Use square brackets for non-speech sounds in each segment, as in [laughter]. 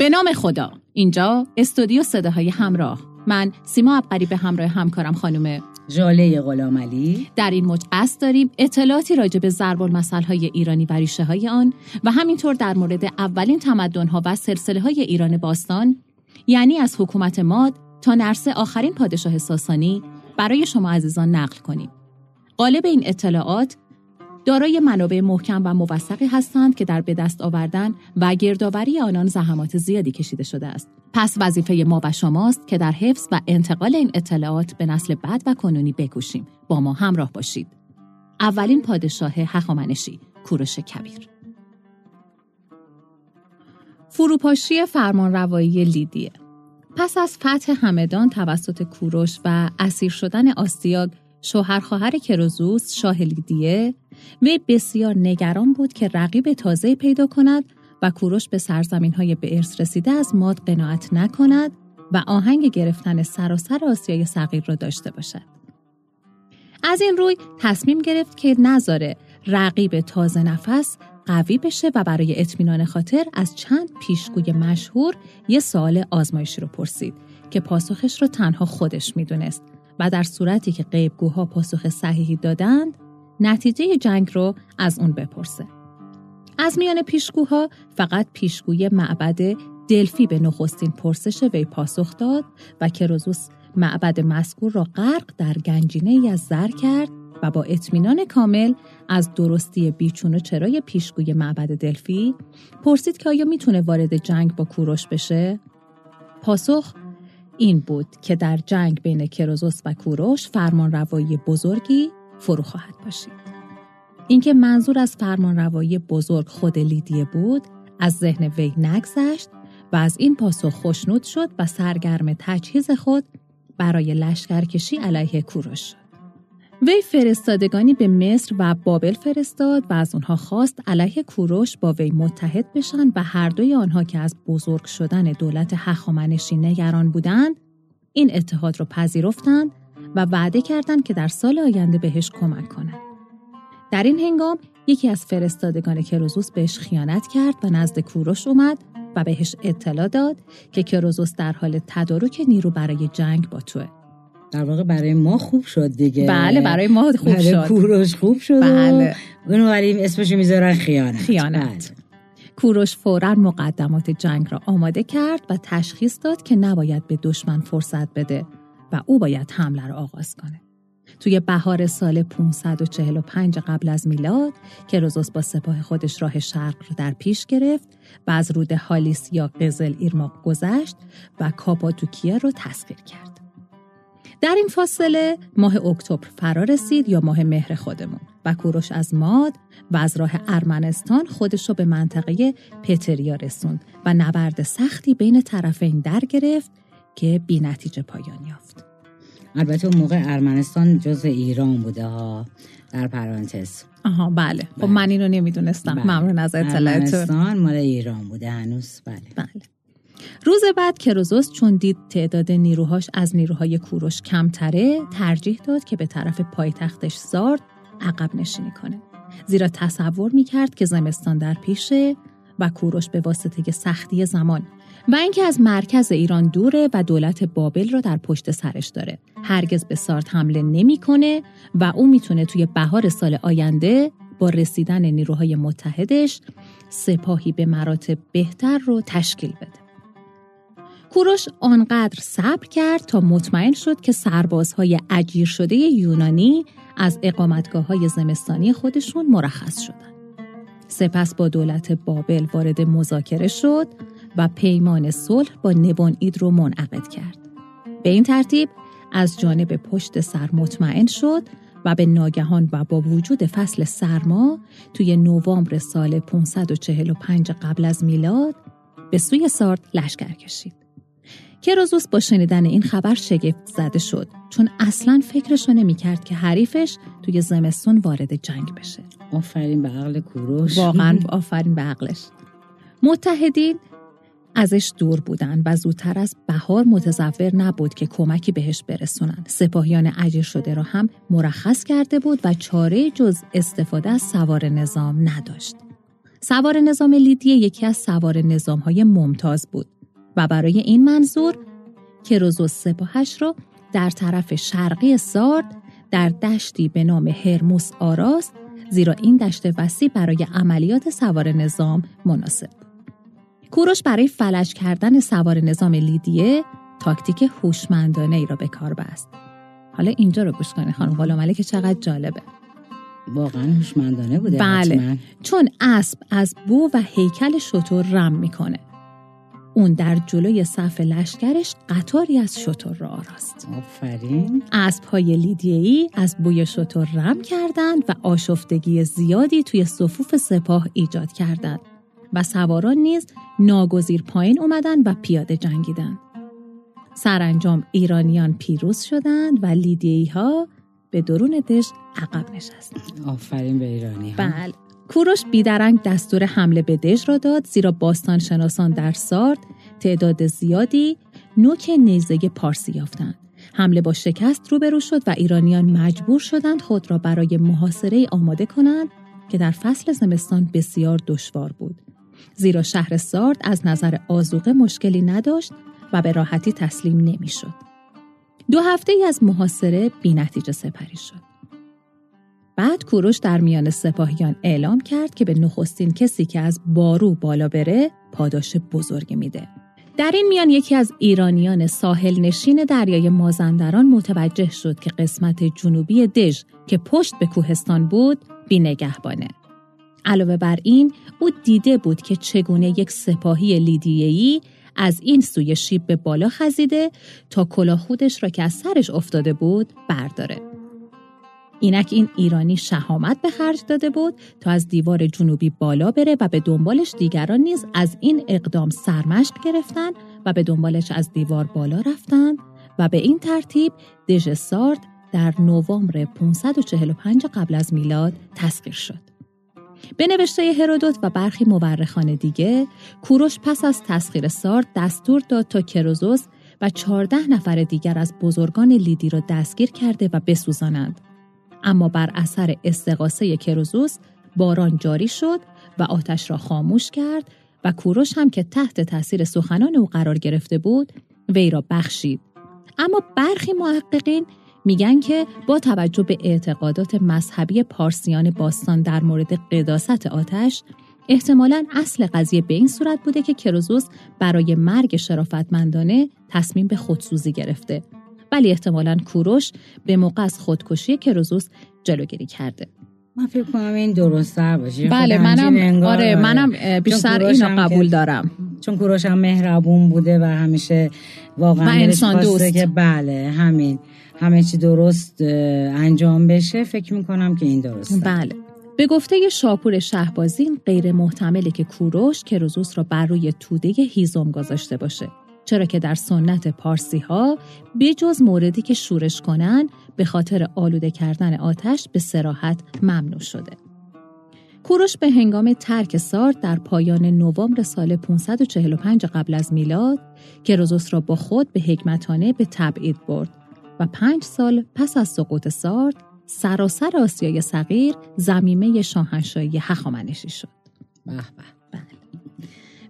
به نام خدا. اینجا استودیو صداهای همراه. من سیما ابقری به همراه همکارم خانم ژاله غلامعلی در این موج قصد داریم اطلاعاتی راجع به ضرب های ایرانی و ریشه های آن و همینطور در مورد اولین تمدن ها و سلسله های ایران باستان یعنی از حکومت ماد تا نرسه آخرین پادشاه ساسانی برای شما عزیزان نقل کنیم. قالب این اطلاعات دارای منابع محکم و موثقی هستند که در به دست آوردن و گردآوری آنان زحمات زیادی کشیده شده است. پس وظیفه ما و شماست که در حفظ و انتقال این اطلاعات به نسل بعد و کنونی بکوشیم. با ما همراه باشید. اولین پادشاه هخامنشی کوروش کبیر فروپاشی فرمانروایی لیدیه پس از فتح همدان توسط کوروش و اسیر شدن آستیاگ شوهر خواهر کروزوس شاه لیدیه وی بسیار نگران بود که رقیب تازه پیدا کند و کوروش به سرزمین های به ارث رسیده از ماد قناعت نکند و آهنگ گرفتن سراسر آسیای صغیر را داشته باشد. از این روی تصمیم گرفت که نظاره رقیب تازه نفس قوی بشه و برای اطمینان خاطر از چند پیشگوی مشهور یه سوال آزمایشی رو پرسید که پاسخش رو تنها خودش می‌دونست و در صورتی که غیبگوها پاسخ صحیحی دادند نتیجه جنگ رو از اون بپرسه. از میان پیشگوها فقط پیشگوی معبد دلفی به نخستین پرسش وی پاسخ داد و کروزوس معبد مذکور را غرق در گنجینه ای از زر کرد و با اطمینان کامل از درستی بیچون و چرای پیشگوی معبد دلفی پرسید که آیا می‌تونه وارد جنگ با کوروش بشه؟ پاسخ این بود که در جنگ بین کروزوس و کوروش فرمان روایی بزرگی فرو خواهد باشید. اینکه منظور از فرمان روایی بزرگ خود لیدیه بود از ذهن وی نگذشت و از این پاسخ خوشنود شد و سرگرم تجهیز خود برای لشکرکشی علیه کوروش شد. وی فرستادگانی به مصر و بابل فرستاد و از آنها خواست علیه کوروش با وی متحد بشن و هر دوی آنها که از بزرگ شدن دولت هخامنشی نگران بودند این اتحاد را پذیرفتند و وعده کردند که در سال آینده بهش کمک کنند. در این هنگام یکی از فرستادگان کروزوس بهش خیانت کرد و نزد کوروش اومد و بهش اطلاع داد که کروزوس در حال تدارک نیرو برای جنگ با توه. در واقع برای ما خوب شد دیگه. بله برای ما خوب برای شد. کوروش خوب شد. بله. بنابراین اسمش می‌ذارن خیانت. خیانت. بله. کوروش فورا مقدمات جنگ را آماده کرد و تشخیص داد که نباید به دشمن فرصت بده. و او باید حمله را آغاز کنه. توی بهار سال 545 قبل از میلاد که روزوس با سپاه خودش راه شرق را در پیش گرفت و از رود هالیس یا قزل ایرماق گذشت و کاپادوکیه رو تسخیر کرد. در این فاصله ماه اکتبر فرا رسید یا ماه مهر خودمون و کوروش از ماد و از راه ارمنستان خودش رو به منطقه پتریا رسوند و نبرد سختی بین طرفین در گرفت که بی نتیجه پایان یافت. البته اون موقع ارمنستان جز ایران بوده ها در پرانتز. آها بله. خب بله. من اینو نمی‌دونستم. بله. ممنون از اطلاعتون ارمنستان مال ایران بوده هنوز. بله. بله. روز بعد کروزوس چون دید تعداد نیروهاش از نیروهای کوروش کمتره ترجیح داد که به طرف پایتختش زارد عقب نشینی کنه. زیرا تصور می‌کرد که زمستان در پیشه و کوروش به واسطه سختی زمان و اینکه از مرکز ایران دوره و دولت بابل را در پشت سرش داره هرگز به سارت حمله نمی‌کنه و او می‌تونه توی بهار سال آینده با رسیدن نیروهای متحدش سپاهی به مراتب بهتر رو تشکیل بده کوروش آنقدر صبر کرد تا مطمئن شد که سربازهای اجیر شده یونانی از اقامتگاه های زمستانی خودشون مرخص شدند. سپس با دولت بابل وارد مذاکره شد و پیمان صلح با نبون اید رو منعقد کرد. به این ترتیب از جانب پشت سر مطمئن شد و به ناگهان و با وجود فصل سرما توی نوامبر سال 545 قبل از میلاد به سوی سارد لشکر کشید. کروزوس با شنیدن این خبر شگفت زده شد چون اصلا فکرشو نمی کرد که حریفش توی زمستون وارد جنگ بشه. آفرین به عقل کوروش واقعا آفرین به عقلش. متحدین ازش دور بودن و زودتر از بهار متظور نبود که کمکی بهش برسونن. سپاهیان اجیر شده را هم مرخص کرده بود و چاره جز استفاده از سوار نظام نداشت. سوار نظام لیدیه یکی از سوار نظام های ممتاز بود و برای این منظور کروزوس سپاهش را در طرف شرقی سارد در دشتی به نام هرموس آراست زیرا این دشت وسیع برای عملیات سوار نظام مناسب کوروش برای فلج کردن سوار نظام لیدیه تاکتیک هوشمندانه ای را به کار بست. حالا اینجا رو گوش کنید خانم غلام که چقدر جالبه. واقعا هوشمندانه بوده بله حتما. چون اسب از بو و هیکل شطور رم می‌کنه. اون در جلوی صف لشکرش قطاری از شطور را آراست. آفرین. اسب های لیدیهی از بوی شطور رم کردند و آشفتگی زیادی توی صفوف سپاه ایجاد کردند. و سواران نیز ناگزیر پایین اومدن و پیاده جنگیدند. سرانجام ایرانیان پیروز شدند و لیدیهی ها به درون دژ عقب نشستند. آفرین به ایرانی ها. بله. کوروش بیدرنگ دستور حمله به دژ را داد زیرا باستان شناسان در سارد تعداد زیادی نوک نیزه پارسی یافتند. حمله با شکست روبرو شد و ایرانیان مجبور شدند خود را برای محاصره آماده کنند که در فصل زمستان بسیار دشوار بود. زیرا شهر سارد از نظر آزوقه مشکلی نداشت و به راحتی تسلیم نمی‌شد. دو هفته ای از محاصره بی نتیجه سپری شد. بعد کوروش در میان سپاهیان اعلام کرد که به نخستین کسی که از بارو بالا بره پاداش بزرگی میده. در این میان یکی از ایرانیان ساحل نشین دریای مازندران متوجه شد که قسمت جنوبی دژ که پشت به کوهستان بود بی نگهبانه. علاوه بر این او دیده بود که چگونه یک سپاهی لیدیهی از این سوی شیب به بالا خزیده تا کلاه خودش را که از سرش افتاده بود برداره. اینک این ایرانی شهامت به خرج داده بود تا از دیوار جنوبی بالا بره و به دنبالش دیگران نیز از این اقدام سرمشق گرفتن و به دنبالش از دیوار بالا رفتند و به این ترتیب دژ سارد در نوامبر 545 قبل از میلاد تسخیر شد. به نوشته هرودوت و برخی مورخان دیگه کوروش پس از تسخیر سارد دستور داد تا کروزوس و چهارده نفر دیگر از بزرگان لیدی را دستگیر کرده و بسوزانند اما بر اثر استقاسه کروزوس باران جاری شد و آتش را خاموش کرد و کوروش هم که تحت تاثیر سخنان او قرار گرفته بود وی را بخشید. اما برخی محققین میگن که با توجه به اعتقادات مذهبی پارسیان باستان در مورد قداست آتش احتمالا اصل قضیه به این صورت بوده که کروزوس برای مرگ شرافتمندانه تصمیم به خودسوزی گرفته. ولی احتمالا کوروش به موقع از خودکشی کروزوس جلوگیری کرده. من فکر کنم این درست‌تر باشه. بله منم آره. منم بیشتر اینو قبول دارم. چون کوروش هم مهربون بوده و همیشه واقعا و انسان دوست. که بله همین. همه چی درست انجام بشه فکر می‌کنم که این درسته. بله. به گفته شاپور شهبازی غیر محتمله که کوروش کروزوس را بر روی توده هیزم گذاشته باشه. چرا که در سنت پارسی ها بجز موردی که شورش کنن به خاطر آلوده کردن آتش به سراحت ممنوع شده. کوروش به هنگام ترک سارد در پایان نوامبر سال 545 قبل از میلاد کروزوس را با خود به حکمتانه به تبعید برد. و پنج سال پس از سقوط سارد سراسر آسیای صغیر زمیمه شاهنشاهی هخامنشی شد. به به بله.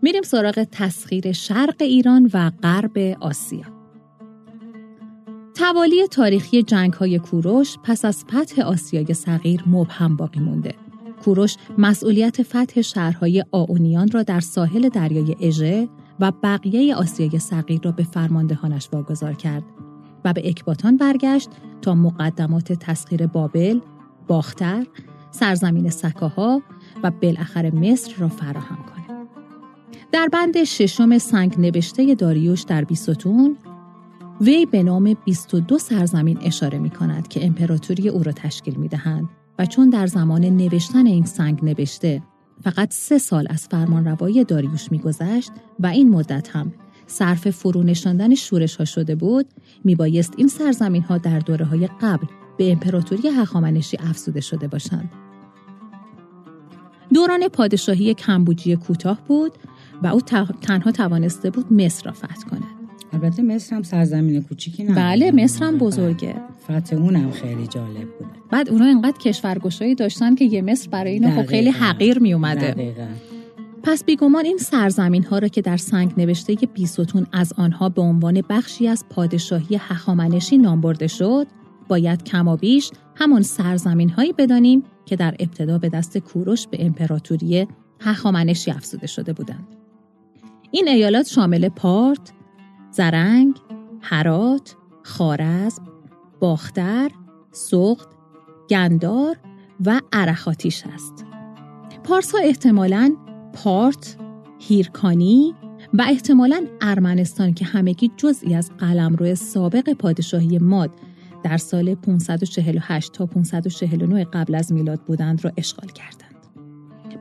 میریم سراغ تسخیر شرق ایران و غرب آسیا. توالی تاریخی جنگ های کوروش پس از فتح آسیای صغیر مبهم باقی مونده. کوروش مسئولیت فتح شهرهای آونیان را در ساحل دریای اژه و بقیه آسیای صغیر را به فرماندهانش واگذار کرد و به اکباتان برگشت تا مقدمات تسخیر بابل، باختر، سرزمین سکاها و بالاخره مصر را فراهم کند. در بند ششم سنگ نوشته داریوش در بیستون وی به نام 22 سرزمین اشاره می کند که امپراتوری او را تشکیل می دهند و چون در زمان نوشتن این سنگ نوشته فقط سه سال از فرمانروایی داریوش میگذشت و این مدت هم صرف فرو نشاندن شورش ها شده بود میبایست این سرزمین ها در دوره های قبل به امپراتوری هخامنشی افزوده شده باشند. دوران پادشاهی کمبوجی کوتاه بود و او تنها توانسته بود مصر را فتح کند. البته مصر هم سرزمین کوچیکی نه بله مصر هم بزرگه فتح اونم خیلی جالب بوده بعد اونا اینقدر کشورگشایی داشتن که یه مصر برای اینا خب خیلی حقیر می اومده دقیقا. پس بیگمان این سرزمین ها را که در سنگ نوشته بیستون از آنها به عنوان بخشی از پادشاهی هخامنشی نام برده شد باید کما بیش همان سرزمین هایی بدانیم که در ابتدا به دست کوروش به امپراتوری هخامنشی افزوده شده بودند. این ایالات شامل پارت، زرنگ، هرات، خارزم، باختر، سخت، گندار و عرخاتیش است. پارس ها احتمالاً پارت، هیرکانی و احتمالاً ارمنستان که همگی جزئی از قلمرو سابق پادشاهی ماد در سال 548 تا 549 قبل از میلاد بودند را اشغال کردند.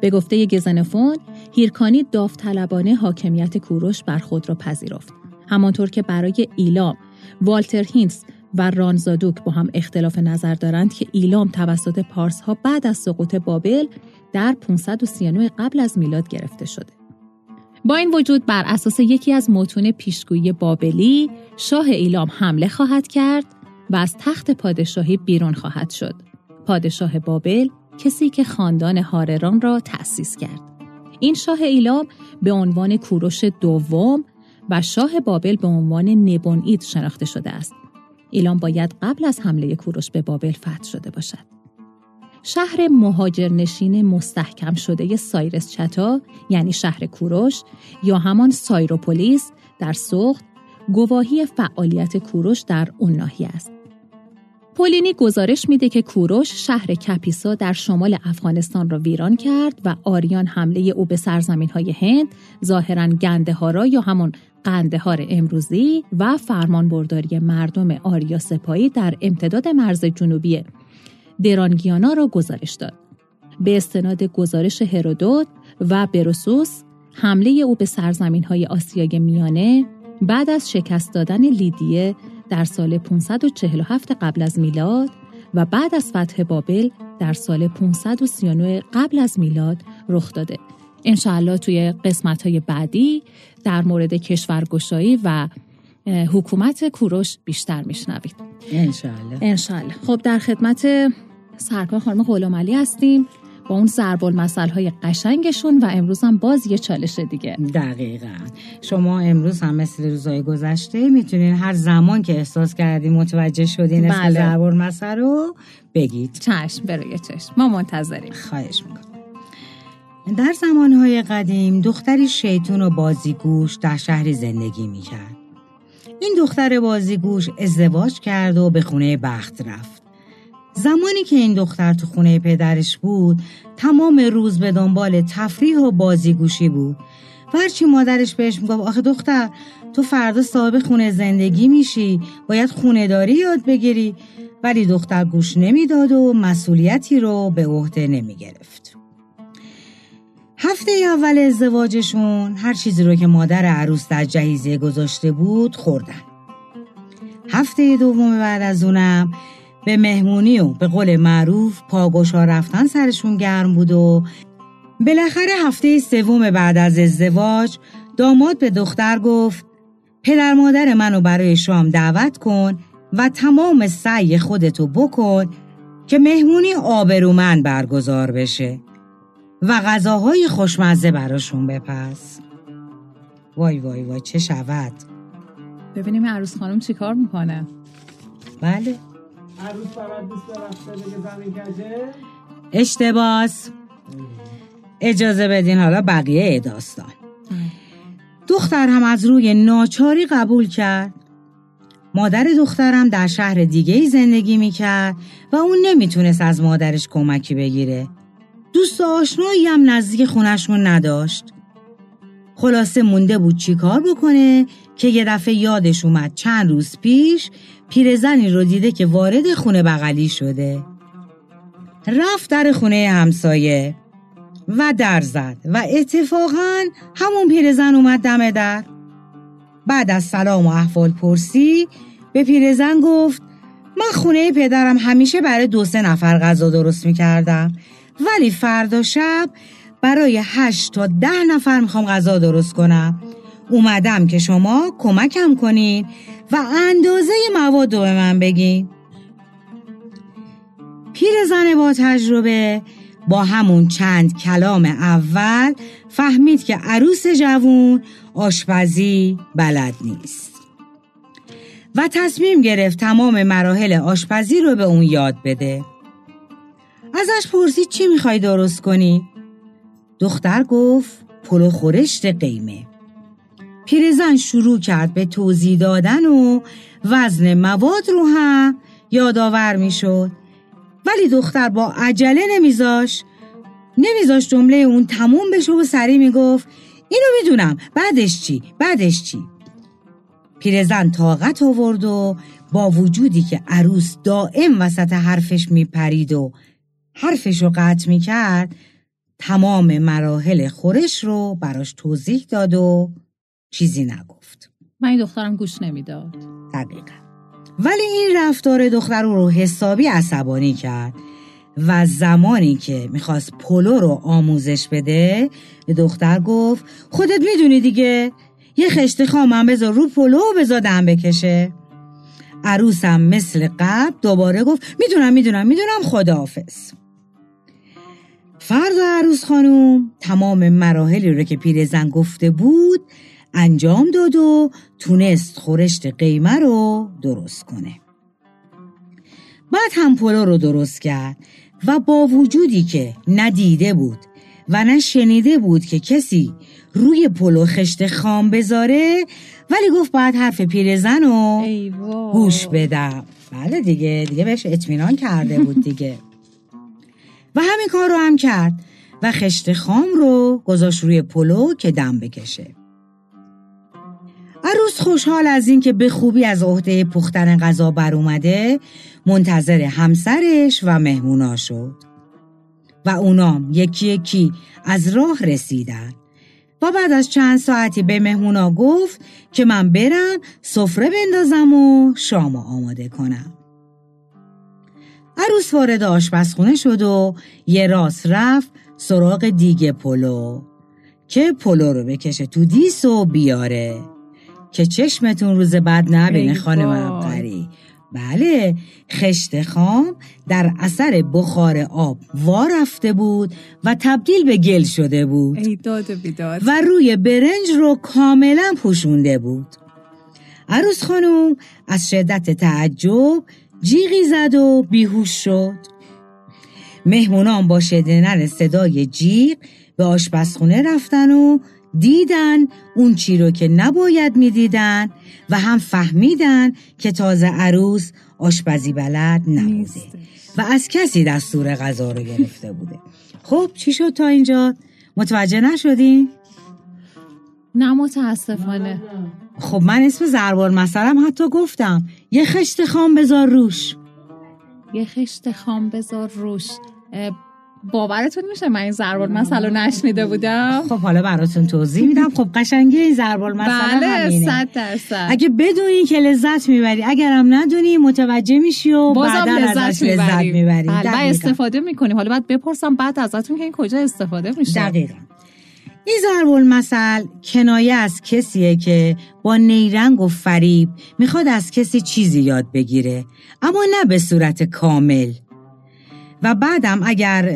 به گفته گزنفون، هیرکانی داوطلبانه حاکمیت کوروش بر خود را پذیرفت. همانطور که برای ایلام، والتر هینس و رانزادوک با هم اختلاف نظر دارند که ایلام توسط پارس ها بعد از سقوط بابل در 539 قبل از میلاد گرفته شده. با این وجود بر اساس یکی از متون پیشگویی بابلی شاه ایلام حمله خواهد کرد و از تخت پادشاهی بیرون خواهد شد. پادشاه بابل کسی که خاندان هارران را تأسیس کرد. این شاه ایلام به عنوان کوروش دوم و شاه بابل به عنوان نبونید شناخته شده است. ایلام باید قبل از حمله کوروش به بابل فتح شده باشد. شهر مهاجرنشین مستحکم شده سایرس چتا یعنی شهر کوروش یا همان سایروپولیس در سخت گواهی فعالیت کوروش در اون ناحیه است. پولینی گزارش میده که کوروش شهر کپیسا در شمال افغانستان را ویران کرد و آریان حمله او به سرزمین های هند ظاهرا گندهارا یا همون قندهار امروزی و فرمانبرداری مردم آریا سپایی در امتداد مرز جنوبی درانگیانا را گزارش داد. به استناد گزارش هرودوت و بروسوس حمله او به سرزمین های آسیای میانه بعد از شکست دادن لیدیه در سال 547 قبل از میلاد و بعد از فتح بابل در سال 539 قبل از میلاد رخ داده. انشاءالله توی قسمت های بعدی در مورد کشورگشایی و حکومت کوروش بیشتر میشنوید. انشاءالله. انشاءالله. خب در خدمت سرکار خانم غلام علی هستیم با اون ضرب های قشنگشون و امروز هم باز یه چالش دیگه. دقیقا. شما امروز هم مثل روزای گذشته می‌تونین هر زمان که احساس کردین متوجه شدین بله. اسم ضرب المثل رو بگید. چشم بروی چشم. ما منتظریم. خواهش می‌کنم. در زمانهای قدیم دختری شیطون و بازیگوش در شهری زندگی می‌کرد. این دختر بازیگوش ازدواج کرد و به خونه بخت رفت. زمانی که این دختر تو خونه پدرش بود تمام روز به دنبال تفریح و بازیگوشی بود. ورچی مادرش بهش می‌گفت آخه دختر تو فردا صاحب خونه زندگی میشی باید خونه داری یاد بگیری. ولی دختر گوش نمی‌داد و مسئولیتی رو به عهده نمی‌گرفت. هفته اول ازدواجشون هر چیزی رو که مادر عروس در جهیزیه گذاشته بود خوردن. هفته دوم بعد از اونم به مهمونی و به قول معروف پاگوشا رفتن سرشون گرم بود و بالاخره هفته سوم بعد از ازدواج داماد به دختر گفت پدر مادر منو برای شام دعوت کن و تمام سعی خودتو بکن که مهمونی آبرومند برگزار بشه و غذاهای خوشمزه براشون بپس وای وای وای چه شود؟ ببینیم عروس خانم چیکار می‌کنه. بله. عروس فقط دوست رفته بگه زمین کجه؟ اشتباس. اجازه بدین حالا بقیه داستان. دختر هم از روی ناچاری قبول کرد. مادر دخترم در شهر دیگه زندگی می‌کرد و اون نمی‌تونست از مادرش کمکی بگیره. دوست آشنایی هم نزدیک خونشون نداشت. خلاصه مونده بود چی کار بکنه که یه دفعه یادش اومد چند روز پیش پیرزنی رو دیده که وارد خونه بغلی شده. رفت در خونه همسایه و در زد و اتفاقا همون پیرزن اومد دم در. بعد از سلام و احوال پرسی به پیرزن گفت من خونه پدرم همیشه برای دو سه نفر غذا درست می‌کردم ولی فردا شب برای هشت تا ده نفر می‌خوام غذا درست کنم. اومدم که شما کمکم کنین. و اندازه مواد رو به من بگین. پیرزن با تجربه با همون چند کلام اول فهمید که عروس جوون آشپزی بلد نیست. و تصمیم گرفت تمام مراحل آشپزی رو به اون یاد بده. ازش پرسید چی می‌خوای درست کنی؟ دختر گفت پلو خورشت قیمه. پیرزن شروع کرد به توضیح دادن و وزن مواد رو هم یادآور می‌شد. ولی دختر با عجله نمیذاش. نمیذاش جمله اون تموم بشه و سریع می‌گفت اینو می‌دونم. بعدش چی؟ بعدش چی؟ پیرزن طاقت آورد و با وجودی که عروس دائم وسط حرفش میپرید و حرفش رو قطع می‌کرد تمام مراحل خورش رو براش توضیح داد و چیزی نگفت. من این دخترم گوش نمی‌داد. دقیقا. ولی این رفتار دختر رو حسابی عصبانی کرد و زمانی که می‌خواست پلو رو آموزش بده به دختر گفت خودت می‌دونی دیگه یه خشت خامم بذار رو پلو بذار دم بکشه. عروسم مثل قبل دوباره گفت می‌دونم می‌دونم می‌دونم خداحافظ. فردا عروس خانوم تمام مراحلی رو که پیرزن گفته بود انجام داد و تونست خورشت قیمه رو درست کنه. بعد هم پلو رو درست کرد و با وجودی که ندیده بود و نه شنیده بود که کسی روی پلو خشت خام بذاره ولی گفت باید حرف پیرزن رو گوش بدم. بله دیگه دیگه بهش اطمینان کرده بود دیگه. [laughs] و همین کار رو هم کرد و خشت خام رو گذاشت روی پلو که دم بکشه. عروس خوشحال از اینکه به خوبی از عهده پختن غذا بر اومده منتظر همسرش و مهمونا شد. و اونام یکی یکی از راه رسیدن. و بعد از چند ساعتی به مهمونا گفت که من برم سفره بندازم و شام آماده کنم. عروس وارد آشپزخونه شد و یه راست رفت سراغ دیگه پلو که پلو رو بکشه تو دیس و بیاره. که چشمتون روز بعد نبینه خانم عبقری بله خشت خام در اثر بخار آب وا رفته بود و تبدیل به گل شده بود ای داد بیداد. و روی برنج رو کاملا پوشونده بود. عروس خانم از شدت تعجب جیغی زد و بیهوش شد. مهمونان با شدنر صدای جیغ به آشپزخونه رفتن و دیدن اون چی رو که نباید می‌دیدن و هم فهمیدن که تازه عروس آشپزی بلد نبوده و از کسی دستور غذا رو گرفته بوده. خب چی شد تا اینجا؟ متوجه نشدین؟ نه متاسفانه. خب من اسم زربار مسئلم حتی گفتم. یه خشت خام بذار روش. یه خشت خام بذار روش. باورتون میشه من این ضربال مسئله نشنیده بودم؟ خب حالا براتون توضیح میدم. خب قشنگی این ضربال مسئله بله همینه. صد درصد. اگه بدونی که لذت می‌بری اگرم ندونی متوجه میشی و بعدا لذت می‌بری بله و دقیقاً. استفاده می‌کنیم. حالا باید بپرسم بعد ازتون که این کجا استفاده میشه. دقیقا. این ضرب المثل کنایه از کسیه که با نیرنگ و فریب می‌خواد از کسی چیزی یاد بگیره اما نه به صورت کامل. و بعدم اگر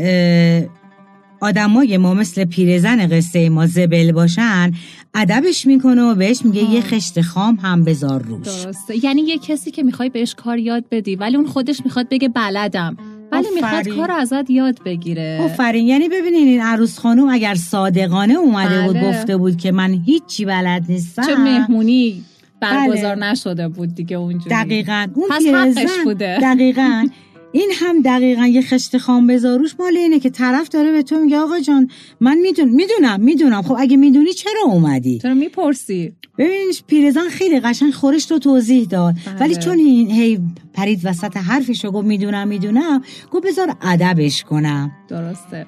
آدمای ما مثل پیرزن قصه ما زبل باشن ادبش می‌کنه و بهش میگه یه خشت خام هم بذار روش. درسته. یعنی یه کسی که می‌خوای بهش کار یاد بدی ولی اون خودش می‌خواد بگه بلدم. ولی می‌خواد. کار ازت یاد بگیره. آفرین. یعنی ببینین این عروس خانوم اگر صادقانه اومده بود بله. گفته بود که من هیچی بلد نیستم. چه مهمونی برگزار بله. نشده بود دیگه اونجوری. دقیقا. اون پس پیرزن حقش بوده. دقیقا. [laughs] این هم دقیقا یه خشت خام بذاروش مال اینه که طرف داره به تو میگه آقا جان من میدون می‌دونم می‌دونم. خب اگه می‌دونی چرا اومدی؟ چرا می‌پرسی؟ ببین پیرزن خیلی قشنگ خورش رو توضیح داد. بله. ولی چون این هی پرید وسط حرفش و گفت می‌دونم می‌دونم گفت بذار ادبش کنم. درسته.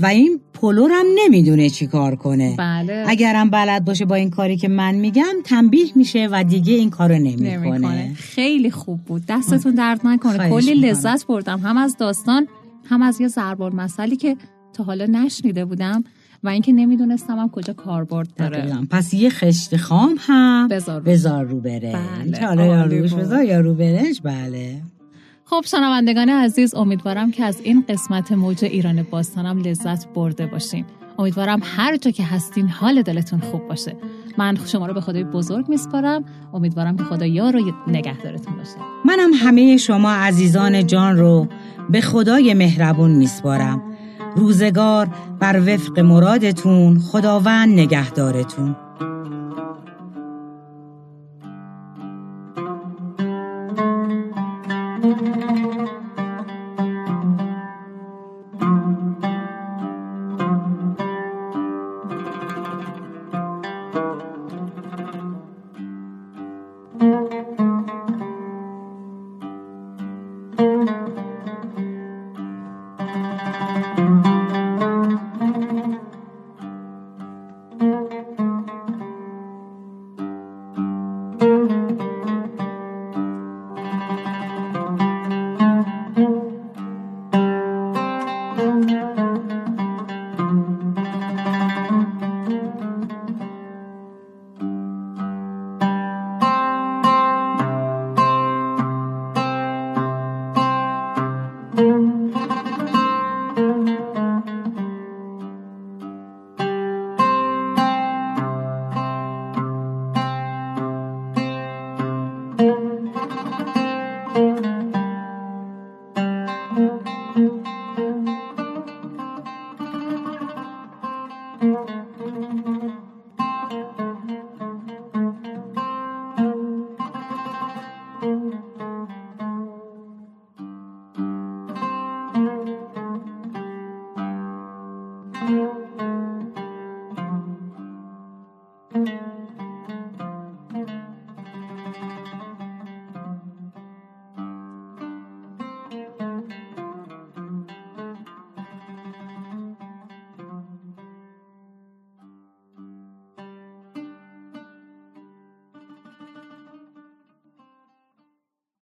و این پلو رو هم نمی‌دونه چی کار کنه. بله. اگرم بلد باشه با این کاری که من میگم تنبیه میشه و دیگه این کارو نمی‌کنه. نمی‌کنه. خیلی خوب بود. دستتون درد نکنه. کلی. لذت بردم. هم از داستان هم از یه ضربال مسئله که تا حالا نشنیده بودم و اینکه نمی‌دونستم هم کجا کاربرد داره. دقیقاً. پس یه خشت خام هم بذار رو. بذار رو برنج. بله، حالا یا روش. بذار یا رو برنج؟ بله. خب شنوندگان عزیز امیدوارم که از این قسمت موج ایران باستانم لذت برده باشین. امیدوارم هر جا که هستین حال دلتون خوب باشه. من شما رو به خدای بزرگ میسپارم. امیدوارم که خدا یار و نگهدارتون باشه. منم همه شما عزیزان جان رو به خدای مهربون میسپارم. روزگار بر وفق مرادتون خداوند نگهدارتون.